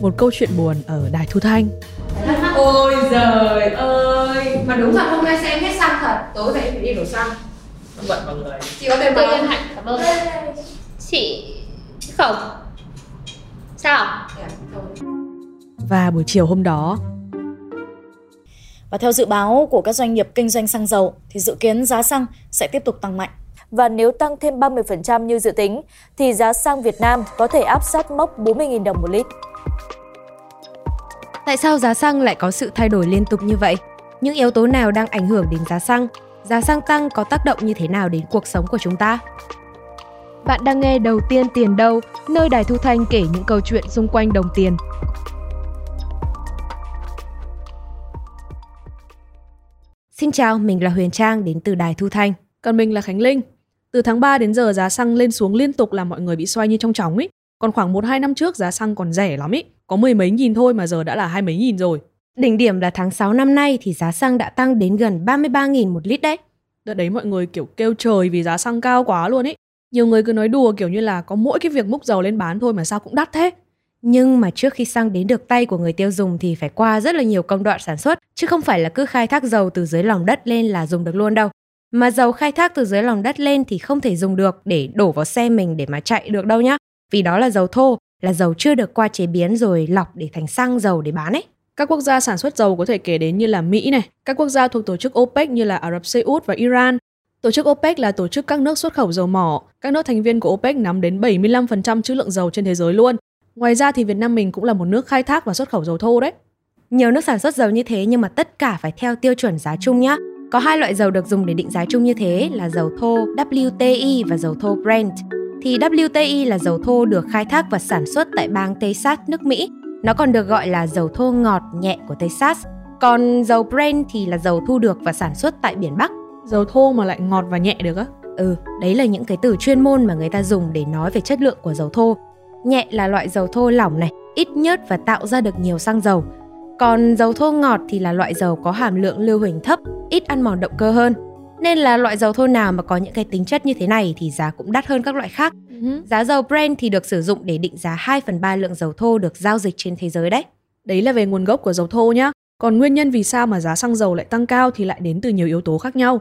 một câu chuyện buồn ở Đài Thu Thanh. Ôi giời ơi Mà đúng là hôm nay xem hết xăng thật Tối về phải đi đổ xăng Vận mọi người Chị có Tôi không? nhân hạnh cảm ơn Chị Không Sao? Dạ, thôi. Và buổi chiều hôm đó, Và theo dự báo của các doanh nghiệp kinh doanh xăng dầu thì dự kiến giá xăng sẽ tiếp tục tăng mạnh. Và nếu tăng thêm 30% như dự tính thì giá xăng Việt Nam có thể áp sát mốc 40.000 đồng một lít. Tại sao giá xăng lại có sự thay đổi liên tục như vậy? Những yếu tố nào đang ảnh hưởng đến giá xăng? Giá xăng tăng có tác động như thế nào đến cuộc sống của chúng ta? Bạn đang nghe Đầu tiên tiền đâu, nơi Đài Thu Thanh kể những câu chuyện xung quanh đồng tiền. Xin chào, mình là Huyền Trang đến từ Đài Thu Thanh. còn mình là Khánh Linh. Từ tháng 3 đến giờ giá xăng lên xuống liên tục làm mọi người bị xoay như trong chóng ấy. Còn khoảng 1-2 năm trước giá xăng còn rẻ lắm ấy. Có mười mấy nghìn thôi mà giờ đã là hai mấy nghìn rồi. Đỉnh điểm là tháng 6 năm nay thì giá xăng đã tăng đến gần 33.000 một lít đấy. Đợt đấy mọi người kiểu kêu trời vì giá xăng cao quá luôn ấy. Nhiều người cứ nói đùa kiểu như là có mỗi cái việc múc dầu lên bán thôi mà sao cũng đắt thế. Nhưng mà trước khi xăng đến được tay của người tiêu dùng thì phải qua rất là nhiều công đoạn sản xuất, chứ không phải là cứ khai thác dầu từ dưới lòng đất lên là dùng được luôn đâu. Mà dầu khai thác từ dưới lòng đất lên thì không thể dùng được để đổ vào xe mình để mà chạy được đâu nhá. Vì đó là dầu thô, là dầu chưa được qua chế biến rồi lọc để thành xăng dầu để bán ấy. Các quốc gia sản xuất dầu có thể kể đến như là Mỹ này, các quốc gia thuộc tổ chức OPEC như là Ả Rập Xê Út và Iran. Tổ chức OPEC là tổ chức các nước xuất khẩu dầu mỏ. Các nước thành viên của OPEC nắm đến 75% trữ lượng dầu trên thế giới luôn. Ngoài ra thì Việt Nam mình cũng là một nước khai thác và xuất khẩu dầu thô đấy. Nhiều nước sản xuất dầu như thế nhưng mà tất cả phải theo tiêu chuẩn giá chung nhá. Có hai loại dầu được dùng để định giá chung như thế là dầu thô WTI và dầu thô Brent. Thì WTI là dầu thô được khai thác và sản xuất tại bang Texas, nước Mỹ. Nó còn được gọi là dầu thô ngọt nhẹ của Texas. Còn dầu Brent thì là dầu thu được và sản xuất tại biển Bắc. Dầu thô mà lại ngọt và nhẹ được á. Ừ, đấy là những cái từ chuyên môn mà người ta dùng để nói về chất lượng của dầu thô. Nhẹ là loại dầu thô lỏng này, ít nhớt và tạo ra được nhiều xăng dầu. Còn dầu thô ngọt thì là loại dầu có hàm lượng lưu huỳnh thấp, ít ăn mòn động cơ hơn. Nên là loại dầu thô nào mà có những cái tính chất như thế này thì giá cũng đắt hơn các loại khác. Giá dầu Brent thì được sử dụng để định giá 2 phần 3 lượng dầu thô được giao dịch trên thế giới đấy. Đấy là về nguồn gốc của dầu thô nhá. Còn nguyên nhân vì sao mà giá xăng dầu lại tăng cao thì lại đến từ nhiều yếu tố khác nhau.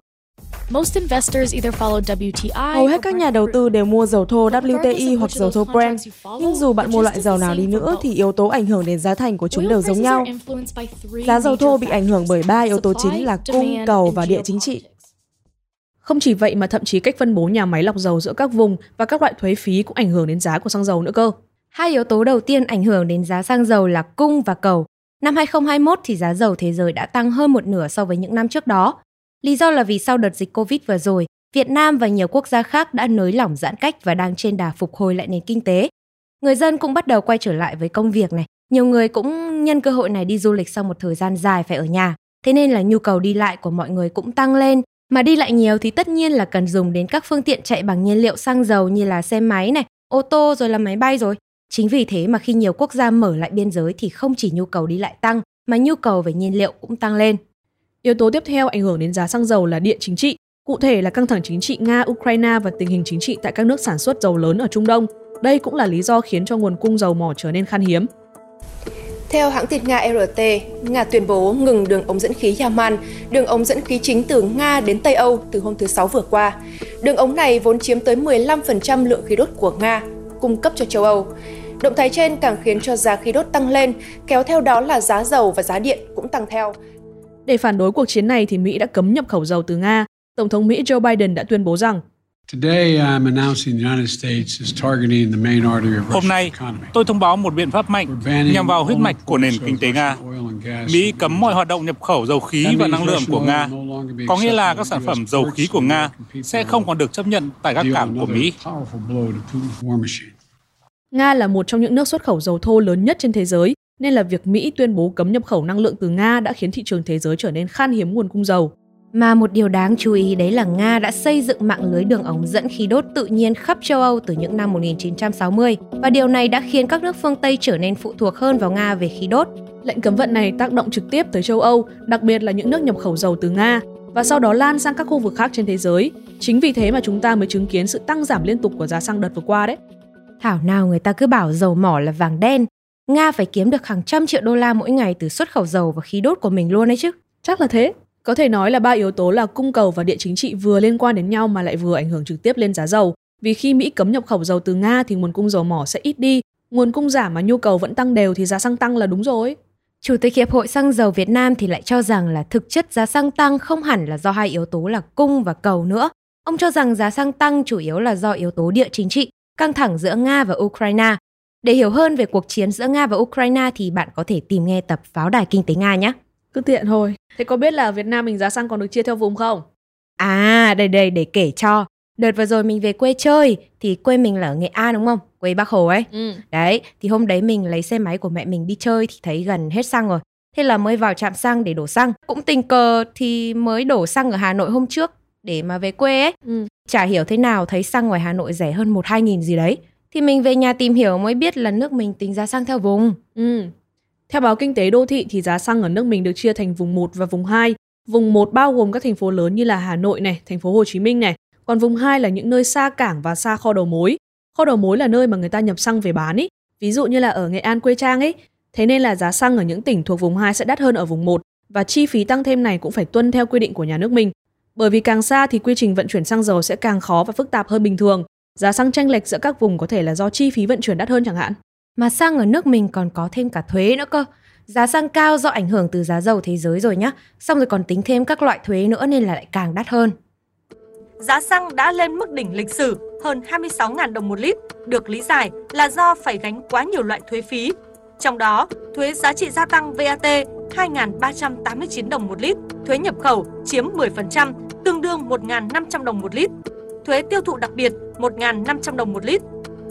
Hầu hết các nhà đầu tư đều mua dầu thô WTI hoặc dầu thô Brent. Nhưng dù bạn mua loại dầu nào đi nữa thì yếu tố ảnh hưởng đến giá thành của chúng đều giống nhau. Giá dầu thô bị ảnh hưởng bởi ba yếu tố chính là cung, cầu và địa chính trị. Không chỉ vậy mà thậm chí cách phân bố nhà máy lọc dầu giữa các vùng và các loại thuế phí cũng ảnh hưởng đến giá của xăng dầu nữa cơ. Hai yếu tố đầu tiên ảnh hưởng đến giá xăng dầu là cung và cầu. Năm 2021 thì giá dầu thế giới đã tăng hơn một nửa so với những năm trước đó. Lý do là vì sau đợt dịch Covid vừa rồi, Việt Nam và nhiều quốc gia khác đã nới lỏng giãn cách và đang trên đà phục hồi lại nền kinh tế. Người dân cũng bắt đầu quay trở lại với công việc này. Nhiều người cũng nhân cơ hội này đi du lịch sau một thời gian dài phải ở nhà. Thế nên là nhu cầu đi lại của mọi người cũng tăng lên. Mà đi lại nhiều thì tất nhiên là cần dùng đến các phương tiện chạy bằng nhiên liệu xăng dầu như là xe máy này, ô tô rồi là máy bay rồi. Chính vì thế mà khi nhiều quốc gia mở lại biên giới thì không chỉ nhu cầu đi lại tăng mà nhu cầu về nhiên liệu cũng tăng lên. Yếu tố tiếp theo ảnh hưởng đến giá xăng dầu là địa chính trị, cụ thể là căng thẳng chính trị Nga, Ukraine và tình hình chính trị tại các nước sản xuất dầu lớn ở Trung Đông. Đây cũng là lý do khiến cho nguồn cung dầu mỏ trở nên khan hiếm. Theo hãng tin Nga RT, Nga tuyên bố ngừng đường ống dẫn khí Yaman, đường ống dẫn khí chính từ Nga đến Tây Âu từ hôm thứ Sáu vừa qua. Đường ống này vốn chiếm tới 15% lượng khí đốt của Nga, cung cấp cho châu Âu. Động thái trên càng khiến cho giá khí đốt tăng lên, kéo theo đó là giá dầu và giá điện cũng tăng theo. Để phản đối cuộc chiến này thì Mỹ đã cấm nhập khẩu dầu từ Nga. Tổng thống Mỹ Joe Biden đã tuyên bố rằng Hôm nay, tôi thông báo một biện pháp mạnh nhằm vào huyết mạch của nền kinh tế Nga. Mỹ cấm mọi hoạt động nhập khẩu dầu khí và năng lượng của Nga, có nghĩa là các sản phẩm dầu khí của Nga sẽ không còn được chấp nhận tại các cảng của Mỹ. Nga là một trong những nước xuất khẩu dầu thô lớn nhất trên thế giới, nên là việc Mỹ tuyên bố cấm nhập khẩu năng lượng từ Nga đã khiến thị trường thế giới trở nên khan hiếm nguồn cung dầu. Mà một điều đáng chú ý đấy là Nga đã xây dựng mạng lưới đường ống dẫn khí đốt tự nhiên khắp châu Âu từ những năm 1960 và điều này đã khiến các nước phương Tây trở nên phụ thuộc hơn vào Nga về khí đốt. Lệnh cấm vận này tác động trực tiếp tới châu Âu, đặc biệt là những nước nhập khẩu dầu từ Nga và sau đó lan sang các khu vực khác trên thế giới. Chính vì thế mà chúng ta mới chứng kiến sự tăng giảm liên tục của giá xăng đợt vừa qua đấy. Thảo nào người ta cứ bảo dầu mỏ là vàng đen, Nga phải kiếm được hàng trăm triệu đô la mỗi ngày từ xuất khẩu dầu và khí đốt của mình luôn đấy chứ. Chắc là thế. Có thể nói là ba yếu tố là cung cầu và địa chính trị vừa liên quan đến nhau mà lại vừa ảnh hưởng trực tiếp lên giá dầu. Vì khi Mỹ cấm nhập khẩu dầu từ Nga thì nguồn cung dầu mỏ sẽ ít đi, nguồn cung giảm mà nhu cầu vẫn tăng đều thì giá xăng tăng là đúng rồi. Chủ tịch Hiệp hội Xăng dầu Việt Nam thì lại cho rằng là thực chất giá xăng tăng không hẳn là do hai yếu tố là cung và cầu nữa. Ông cho rằng giá xăng tăng chủ yếu là do yếu tố địa chính trị, căng thẳng giữa Nga và Ukraine. Để hiểu hơn về cuộc chiến giữa Nga và Ukraine thì bạn có thể tìm nghe tập Pháo đài Kinh tế Nga nhé. Cứ tiện thôi. Thế có biết là Việt Nam mình giá xăng còn được chia theo vùng không? À, đây đây để kể cho. Đợt vừa rồi mình về quê chơi thì quê mình là ở Nghệ An đúng không? Quê Bắc Hồ ấy. Ừ. Đấy, thì hôm đấy mình lấy xe máy của mẹ mình đi chơi thì thấy gần hết xăng rồi. Thế là mới vào trạm xăng để đổ xăng. Cũng tình cờ thì mới đổ xăng ở Hà Nội hôm trước để mà về quê ấy. Ừ. Chả hiểu thế nào thấy xăng ngoài Hà Nội rẻ hơn 1-2 nghìn gì đấy. Thì mình về nhà tìm hiểu mới biết là nước mình tính giá xăng theo vùng. Ừ. Theo báo Kinh tế Đô thị thì giá xăng ở nước mình được chia thành vùng 1 và vùng 2. Vùng 1 bao gồm các thành phố lớn như là Hà Nội này, thành phố Hồ Chí Minh này, còn vùng 2 là những nơi xa cảng và xa kho đầu mối. Kho đầu mối là nơi mà người ta nhập xăng về bán ý, ví dụ như là ở Nghệ An quê Trang ấy. Thế nên là giá xăng ở những tỉnh thuộc vùng 2 sẽ đắt hơn ở vùng 1 và chi phí tăng thêm này cũng phải tuân theo quy định của nhà nước mình. Bởi vì càng xa thì quy trình vận chuyển xăng dầu sẽ càng khó và phức tạp hơn bình thường. Giá xăng tranh lệch giữa các vùng có thể là do chi phí vận chuyển đắt hơn chẳng hạn. Mà xăng ở nước mình còn có thêm cả thuế nữa cơ. Giá xăng cao do ảnh hưởng từ giá dầu thế giới rồi nhá. Xong rồi còn tính thêm các loại thuế nữa nên là lại càng đắt hơn. Giá xăng đã lên mức đỉnh lịch sử hơn 26.000 đồng một lít, được lý giải là do phải gánh quá nhiều loại thuế phí. Trong đó, thuế giá trị gia tăng VAT 2.389 đồng một lít, thuế nhập khẩu chiếm 10%, tương đương 1.500 đồng một lít, thuế tiêu thụ đặc biệt 1.500 đồng một lít,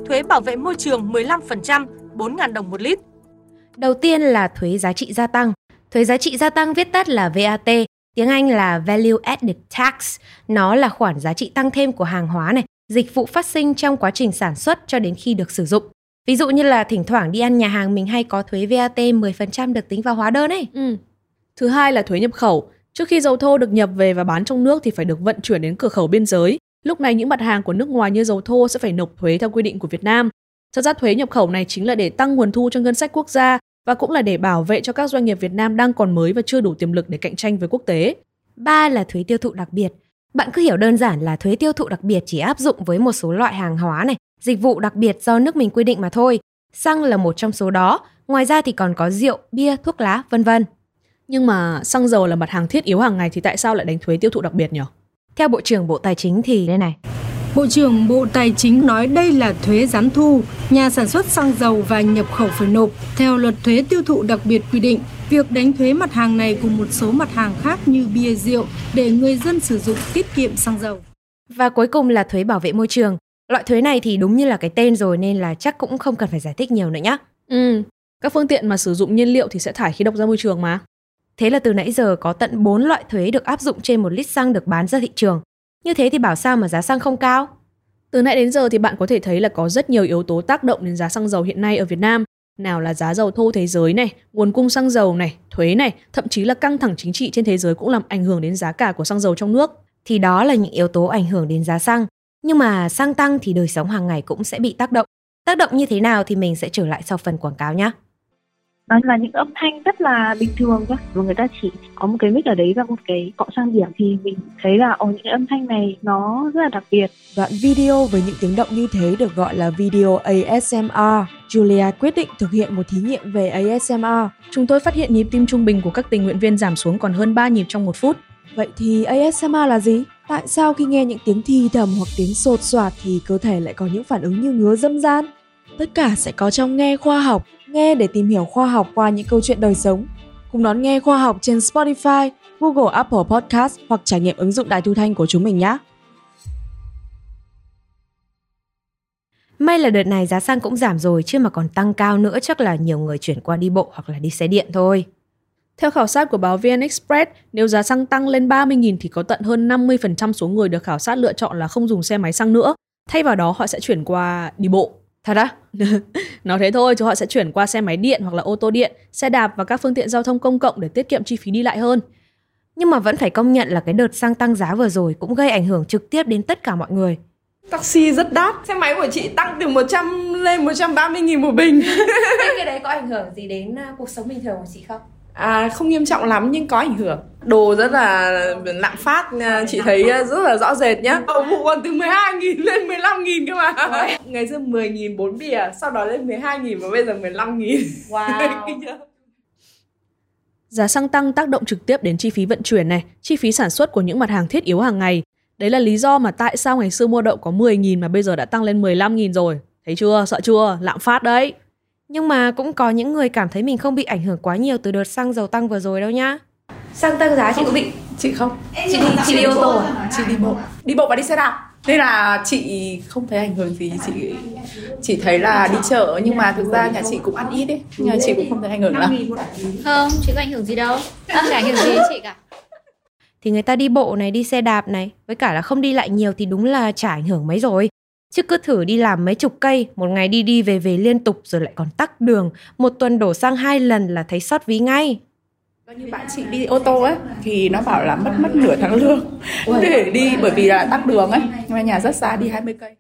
thuế bảo vệ môi trường 15%, 4.000 đồng một lít. Đầu tiên là thuế giá trị gia tăng. Thuế giá trị gia tăng viết tắt là VAT, tiếng Anh là Value Added Tax. Nó là khoản giá trị tăng thêm của hàng hóa này, dịch vụ phát sinh trong quá trình sản xuất cho đến khi được sử dụng. Ví dụ như là thỉnh thoảng đi ăn nhà hàng mình hay có thuế VAT 10% được tính vào hóa đơn ấy. Ừ. Thứ hai là thuế nhập khẩu. Trước khi dầu thô được nhập về và bán trong nước thì phải được vận chuyển đến cửa khẩu biên giới. Lúc này những mặt hàng của nước ngoài như dầu thô sẽ phải nộp thuế theo quy định của Việt Nam. Thật ra thuế nhập khẩu này chính là để tăng nguồn thu cho ngân sách quốc gia và cũng là để bảo vệ cho các doanh nghiệp Việt Nam đang còn mới và chưa đủ tiềm lực để cạnh tranh với quốc tế. Ba là thuế tiêu thụ đặc biệt. Bạn cứ hiểu đơn giản là thuế tiêu thụ đặc biệt chỉ áp dụng với một số loại hàng hóa này, dịch vụ đặc biệt do nước mình quy định mà thôi. Xăng là một trong số đó, ngoài ra thì còn có rượu, bia, thuốc lá, vân vân. Nhưng mà xăng dầu là mặt hàng thiết yếu hàng ngày thì tại sao lại đánh thuế tiêu thụ đặc biệt nhỉ? Theo Bộ trưởng Bộ Tài chính thì đây này. Bộ trưởng Bộ Tài chính nói đây là thuế gián thu, nhà sản xuất xăng dầu và nhập khẩu phải nộp. Theo luật thuế tiêu thụ đặc biệt quy định, việc đánh thuế mặt hàng này cùng một số mặt hàng khác như bia rượu để người dân sử dụng tiết kiệm xăng dầu. Và cuối cùng là thuế bảo vệ môi trường. Loại thuế này thì đúng như là cái tên rồi nên là chắc cũng không cần phải giải thích nhiều nữa nhá. Ừ, các phương tiện mà sử dụng nhiên liệu thì sẽ thải khí độc ra môi trường mà. Thế là từ nãy giờ có tận 4 loại thuế được áp dụng trên một lít xăng được bán ra thị trường. Như thế thì bảo sao mà giá xăng không cao? Từ nãy đến giờ thì bạn có thể thấy là có rất nhiều yếu tố tác động đến giá xăng dầu hiện nay ở Việt Nam. Nào là giá dầu thô thế giới này, nguồn cung xăng dầu này, thuế này, thậm chí là căng thẳng chính trị trên thế giới cũng làm ảnh hưởng đến giá cả của xăng dầu trong nước. Thì đó là những yếu tố ảnh hưởng đến giá xăng. Nhưng mà xăng tăng thì đời sống hàng ngày cũng sẽ bị tác động. Tác động như thế nào thì mình sẽ trở lại sau phần quảng cáo nhé nó là những âm thanh rất là bình thường thôi và người ta chỉ có một cái mic ở đấy và một cái cọ sang điểm thì mình thấy là, ồ, những âm thanh này nó rất là đặc biệt. Đoạn video với những tiếng động như thế được gọi là video ASMR Julia quyết định thực hiện một thí nghiệm về ASMR chúng tôi phát hiện nhịp tim trung bình của các tình nguyện viên giảm xuống còn hơn 3 nhịp trong một phút. Vậy thì ASMR là gì? Tại sao khi nghe những tiếng thì thầm hoặc tiếng sột soạt thì cơ thể lại có những phản ứng như ngứa dâm gian? Tất cả sẽ có trong nghe khoa học nghe để tìm hiểu khoa học qua những câu chuyện đời sống. Cùng đón nghe khoa học trên Spotify, Google Apple Podcast hoặc trải nghiệm ứng dụng đài thu thanh của chúng mình nhé. May là đợt này giá xăng cũng giảm rồi chứ mà còn tăng cao nữa chắc là nhiều người chuyển qua đi bộ hoặc là đi xe điện thôi. Theo khảo sát của báo VN Express, nếu giá xăng tăng lên 30.000 thì có tận hơn 50% số người được khảo sát lựa chọn là không dùng xe máy xăng nữa. Thay vào đó họ sẽ chuyển qua đi bộ. Thật á? Nói thế thôi chứ họ sẽ chuyển qua xe máy điện hoặc là ô tô điện, xe đạp và các phương tiện giao thông công cộng để tiết kiệm chi phí đi lại hơn. Nhưng mà vẫn phải công nhận là cái đợt xăng tăng giá vừa rồi cũng gây ảnh hưởng trực tiếp đến tất cả mọi người. Taxi rất đắt, xe máy của chị tăng từ 100 lên 130 nghìn một bình. cái đấy có ảnh hưởng gì đến à, cuộc sống bình thường của chị không? À, không nghiêm trọng lắm nhưng có ảnh hưởng Đồ rất là lạm phát Chị thấy rất là rõ rệt nhá Đầu vụ còn từ 12.000 lên 15.000 cơ mà. Ngày xưa 10.000 4 bìa Sau đó lên 12.000 và bây giờ 15.000 Wow Giá xăng tăng tác động trực tiếp đến chi phí vận chuyển này, chi phí sản xuất của những mặt hàng thiết yếu hàng ngày. Đấy là lý do mà tại sao ngày xưa mua đậu có 10.000 mà bây giờ đã tăng lên 15.000 rồi. Thấy chưa? Sợ chưa? Lạm phát đấy. Nhưng mà cũng có những người cảm thấy mình không bị ảnh hưởng quá nhiều từ đợt xăng dầu tăng vừa rồi đâu nhá. Xăng tăng giá chị có bị? Chị không. Chị đi chị đi ô tô à? Chị đi bộ. Đi bộ và đi xe đạp. Nên là chị không thấy ảnh hưởng gì chị chỉ thấy là đi chợ nhưng mà thực ra nhà chị cũng ăn ít đấy nhưng mà chị cũng không thấy ảnh hưởng lắm không chị có ảnh hưởng gì đâu không ảnh hưởng gì đến chị cả thì người ta đi bộ này đi xe đạp này với cả là không đi lại nhiều thì đúng là chả ảnh hưởng mấy rồi chứ cứ thử đi làm mấy chục cây một ngày đi đi về về liên tục rồi lại còn tắc đường. Một tuần đổ xăng hai lần là thấy sót ví ngay. Như bạn chị đi ô tô ấy thì nó bảo là mất mất nửa tháng lương để đi bởi vì là tắc đường ấy. Nhưng mà nhà rất xa đi 20 cây.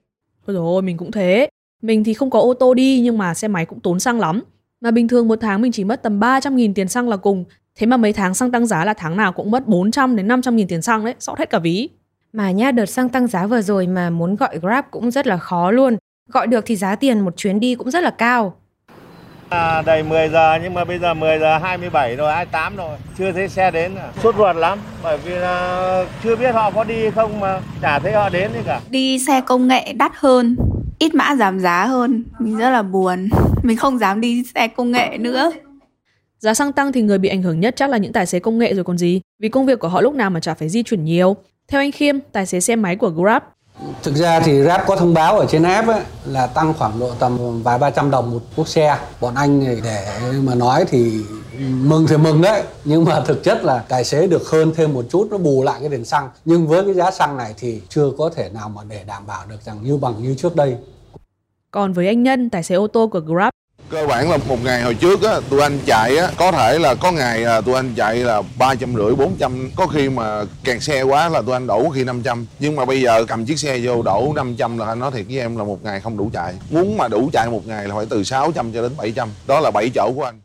Ôi rồi mình cũng thế. Mình thì không có ô tô đi nhưng mà xe máy cũng tốn xăng lắm. Mà bình thường một tháng mình chỉ mất tầm 300 nghìn tiền xăng là cùng. Thế mà mấy tháng xăng tăng giá là tháng nào cũng mất 400 đến 500 nghìn tiền xăng đấy, sót hết cả ví. Mà nha, đợt xăng tăng giá vừa rồi mà muốn gọi Grab cũng rất là khó luôn. Gọi được thì giá tiền một chuyến đi cũng rất là cao. À, đầy 10 giờ nhưng mà bây giờ 10 giờ 27 rồi, 28 rồi, chưa thấy xe đến. À. Suốt ruột lắm, bởi vì là chưa biết họ có đi không mà chả thấy họ đến gì cả. Đi xe công nghệ đắt hơn, ít mã giảm giá hơn, mình rất là buồn. Mình không dám đi xe công nghệ nữa. Giá xăng tăng thì người bị ảnh hưởng nhất chắc là những tài xế công nghệ rồi còn gì, vì công việc của họ lúc nào mà chả phải di chuyển nhiều. Theo anh Khiêm, tài xế xe máy của Grab, Thực ra thì Grab có thông báo ở trên app ấy, là tăng khoảng độ tầm vài ba trăm đồng một quốc xe. Bọn anh để mà nói thì mừng thì mừng đấy, nhưng mà thực chất là tài xế được hơn thêm một chút nó bù lại cái tiền xăng. Nhưng với cái giá xăng này thì chưa có thể nào mà để đảm bảo được rằng như bằng như trước đây. Còn với anh Nhân, tài xế ô tô của Grab, cơ bản là một ngày hồi trước á tụi anh chạy á có thể là có ngày à, tụi anh chạy là ba trăm rưỡi bốn trăm. Có khi mà kẹt xe quá là tụi anh đổ khi 500 nhưng mà bây giờ cầm chiếc xe vô đổ 500 là anh nói thiệt với em là một ngày không đủ chạy. Muốn mà đủ chạy một ngày là phải từ 600 cho đến 700 đó là 7 chỗ của anh.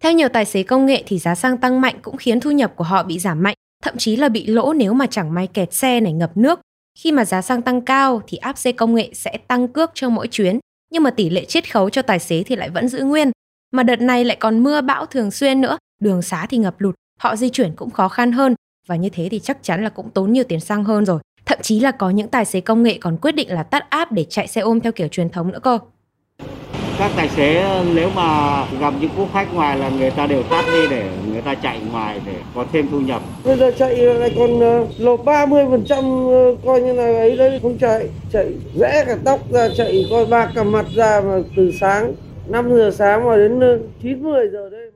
Theo nhiều tài xế công nghệ thì giá xăng tăng mạnh cũng khiến thu nhập của họ bị giảm mạnh, thậm chí là bị lỗ nếu mà chẳng may kẹt xe này ngập nước. Khi mà giá xăng tăng cao thì áp xe công nghệ sẽ tăng cước cho mỗi chuyến, nhưng mà tỷ lệ chiết khấu cho tài xế thì lại vẫn giữ nguyên. Mà đợt này lại còn mưa bão thường xuyên nữa, đường xá thì ngập lụt, họ di chuyển cũng khó khăn hơn và như thế thì chắc chắn là cũng tốn nhiều tiền xăng hơn rồi. Thậm chí là có những tài xế công nghệ còn quyết định là tắt áp để chạy xe ôm theo kiểu truyền thống nữa cơ. Các tài xế nếu mà gặp những quốc khách ngoài là người ta đều tắt đi để người ta chạy ngoài để có thêm thu nhập. Bây giờ chạy lại còn ờ, lột 30% ờ, coi như là ấy đấy không chạy, chạy rẽ cả tóc ra chạy coi ba cả mặt ra mà từ sáng 5 giờ sáng mà đến 9 ờ, 10 giờ đêm.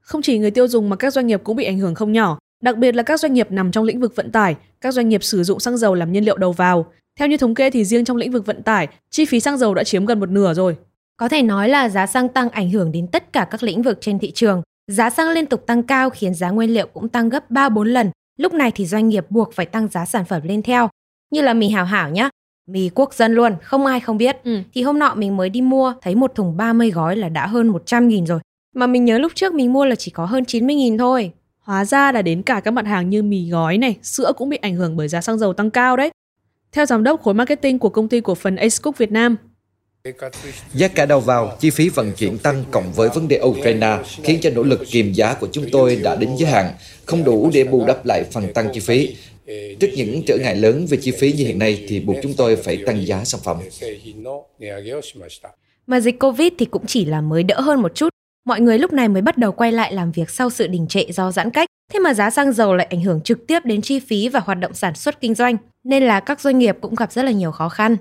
Không chỉ người tiêu dùng mà các doanh nghiệp cũng bị ảnh hưởng không nhỏ, đặc biệt là các doanh nghiệp nằm trong lĩnh vực vận tải, các doanh nghiệp sử dụng xăng dầu làm nhiên liệu đầu vào. Theo như thống kê thì riêng trong lĩnh vực vận tải, chi phí xăng dầu đã chiếm gần một nửa rồi. Có thể nói là giá xăng tăng ảnh hưởng đến tất cả các lĩnh vực trên thị trường. Giá xăng liên tục tăng cao khiến giá nguyên liệu cũng tăng gấp 3-4 lần. Lúc này thì doanh nghiệp buộc phải tăng giá sản phẩm lên theo. Như là mì hảo hảo nhá, mì quốc dân luôn, không ai không biết. Ừ. Thì hôm nọ mình mới đi mua, thấy một thùng 30 gói là đã hơn 100 nghìn rồi. Mà mình nhớ lúc trước mình mua là chỉ có hơn 90 nghìn thôi. Hóa ra là đến cả các mặt hàng như mì gói này, sữa cũng bị ảnh hưởng bởi giá xăng dầu tăng cao đấy. Theo giám đốc khối marketing của công ty cổ phần Ace Cook Việt Nam, Giá cả đầu vào, chi phí vận chuyển tăng cộng với vấn đề Ukraine khiến cho nỗ lực kiềm giá của chúng tôi đã đến giới hạn, không đủ để bù đắp lại phần tăng chi phí. Trước những trở ngại lớn về chi phí như hiện nay thì buộc chúng tôi phải tăng giá sản phẩm. Mà dịch Covid thì cũng chỉ là mới đỡ hơn một chút. Mọi người lúc này mới bắt đầu quay lại làm việc sau sự đình trệ do giãn cách. Thế mà giá xăng dầu lại ảnh hưởng trực tiếp đến chi phí và hoạt động sản xuất kinh doanh, nên là các doanh nghiệp cũng gặp rất là nhiều khó khăn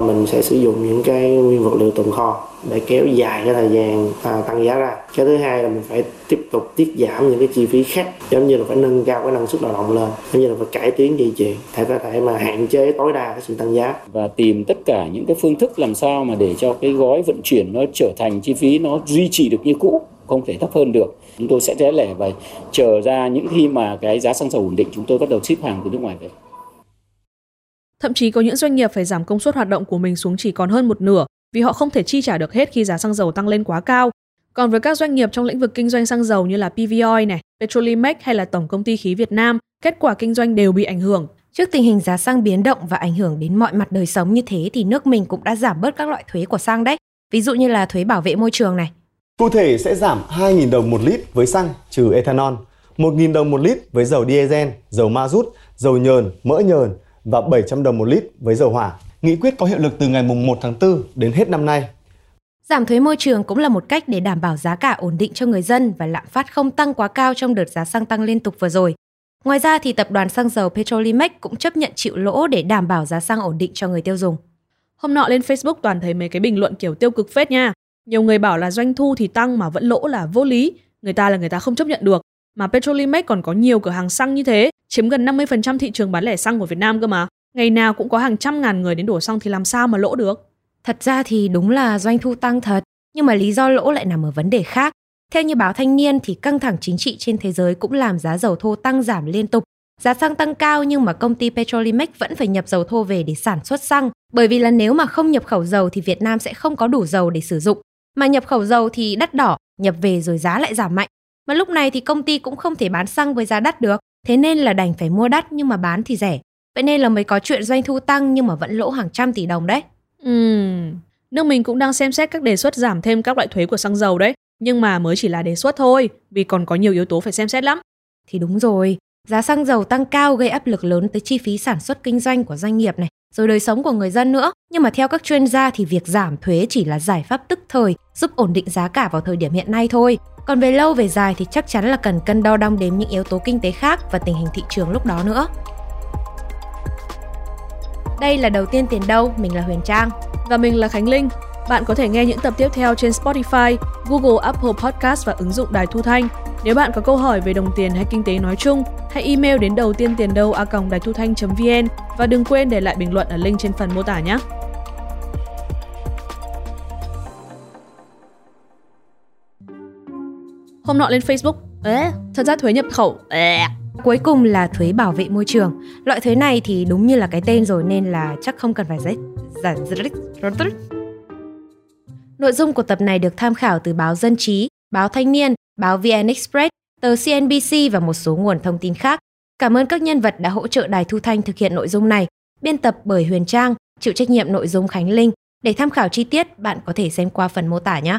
mình sẽ sử dụng những cái nguyên vật liệu tồn kho để kéo dài cái thời gian à, tăng giá ra. Cái thứ hai là mình phải tiếp tục tiết giảm những cái chi phí khác giống như là phải nâng cao cái năng suất lao động lên giống như là phải cải tiến dây chuyền để có thể mà hạn chế tối đa cái sự tăng giá. Và tìm tất cả những cái phương thức làm sao mà để cho cái gói vận chuyển nó trở thành chi phí nó duy trì được như cũ không thể thấp hơn được. Chúng tôi sẽ rẽ lẻ và chờ ra những khi mà cái giá xăng dầu ổn định chúng tôi bắt đầu ship hàng từ nước ngoài về. Thậm chí có những doanh nghiệp phải giảm công suất hoạt động của mình xuống chỉ còn hơn một nửa vì họ không thể chi trả được hết khi giá xăng dầu tăng lên quá cao. Còn với các doanh nghiệp trong lĩnh vực kinh doanh xăng dầu như là PVOI này, Petrolimex hay là Tổng công ty khí Việt Nam, kết quả kinh doanh đều bị ảnh hưởng. Trước tình hình giá xăng biến động và ảnh hưởng đến mọi mặt đời sống như thế thì nước mình cũng đã giảm bớt các loại thuế của xăng đấy. Ví dụ như là thuế bảo vệ môi trường này. Cụ thể sẽ giảm 2.000 đồng một lít với xăng trừ ethanol, 1.000 đồng một lít với dầu diesel, dầu ma rút, dầu nhờn, mỡ nhờn và 700 đồng một lít với dầu hỏa. Nghị quyết có hiệu lực từ ngày 1 tháng 4 đến hết năm nay. Giảm thuế môi trường cũng là một cách để đảm bảo giá cả ổn định cho người dân và lạm phát không tăng quá cao trong đợt giá xăng tăng liên tục vừa rồi. Ngoài ra thì tập đoàn xăng dầu Petrolimex cũng chấp nhận chịu lỗ để đảm bảo giá xăng ổn định cho người tiêu dùng. Hôm nọ lên Facebook toàn thấy mấy cái bình luận kiểu tiêu cực phết nha. Nhiều người bảo là doanh thu thì tăng mà vẫn lỗ là vô lý, người ta là người ta không chấp nhận được. Mà Petrolimex còn có nhiều cửa hàng xăng như thế, chiếm gần 50% thị trường bán lẻ xăng của Việt Nam cơ mà. Ngày nào cũng có hàng trăm ngàn người đến đổ xăng thì làm sao mà lỗ được. Thật ra thì đúng là doanh thu tăng thật, nhưng mà lý do lỗ lại nằm ở vấn đề khác. Theo như báo Thanh niên thì căng thẳng chính trị trên thế giới cũng làm giá dầu thô tăng giảm liên tục. Giá xăng tăng cao nhưng mà công ty Petrolimex vẫn phải nhập dầu thô về để sản xuất xăng, bởi vì là nếu mà không nhập khẩu dầu thì Việt Nam sẽ không có đủ dầu để sử dụng. Mà nhập khẩu dầu thì đắt đỏ, nhập về rồi giá lại giảm mạnh. Mà lúc này thì công ty cũng không thể bán xăng với giá đắt được, thế nên là đành phải mua đắt nhưng mà bán thì rẻ. Vậy nên là mới có chuyện doanh thu tăng nhưng mà vẫn lỗ hàng trăm tỷ đồng đấy. Ừm, nước mình cũng đang xem xét các đề xuất giảm thêm các loại thuế của xăng dầu đấy. Nhưng mà mới chỉ là đề xuất thôi, vì còn có nhiều yếu tố phải xem xét lắm. Thì đúng rồi, giá xăng dầu tăng cao gây áp lực lớn tới chi phí sản xuất kinh doanh của doanh nghiệp này, rồi đời sống của người dân nữa. Nhưng mà theo các chuyên gia thì việc giảm thuế chỉ là giải pháp tức thời, giúp ổn định giá cả vào thời điểm hiện nay thôi. Còn về lâu về dài thì chắc chắn là cần cân đo đong đếm những yếu tố kinh tế khác và tình hình thị trường lúc đó nữa. Đây là đầu tiên tiền đâu, mình là Huyền Trang và mình là Khánh Linh. Bạn có thể nghe những tập tiếp theo trên Spotify, Google, Apple Podcast và ứng dụng Đài Thu Thanh. Nếu bạn có câu hỏi về đồng tiền hay kinh tế nói chung, hãy email đến đầu tiên tiền đâu a còng đài thu thanh.vn và đừng quên để lại bình luận ở link trên phần mô tả nhé. Hôm nọ lên Facebook, Ê, thật ra thuế nhập khẩu. Ê. Cuối cùng là thuế bảo vệ môi trường. Loại thuế này thì đúng như là cái tên rồi nên là chắc không cần phải giải giải Nội dung của tập này được tham khảo từ báo Dân trí, báo Thanh niên, báo VN Express, tờ CNBC và một số nguồn thông tin khác. Cảm ơn các nhân vật đã hỗ trợ Đài Thu Thanh thực hiện nội dung này. Biên tập bởi Huyền Trang, chịu trách nhiệm nội dung Khánh Linh. Để tham khảo chi tiết, bạn có thể xem qua phần mô tả nhé.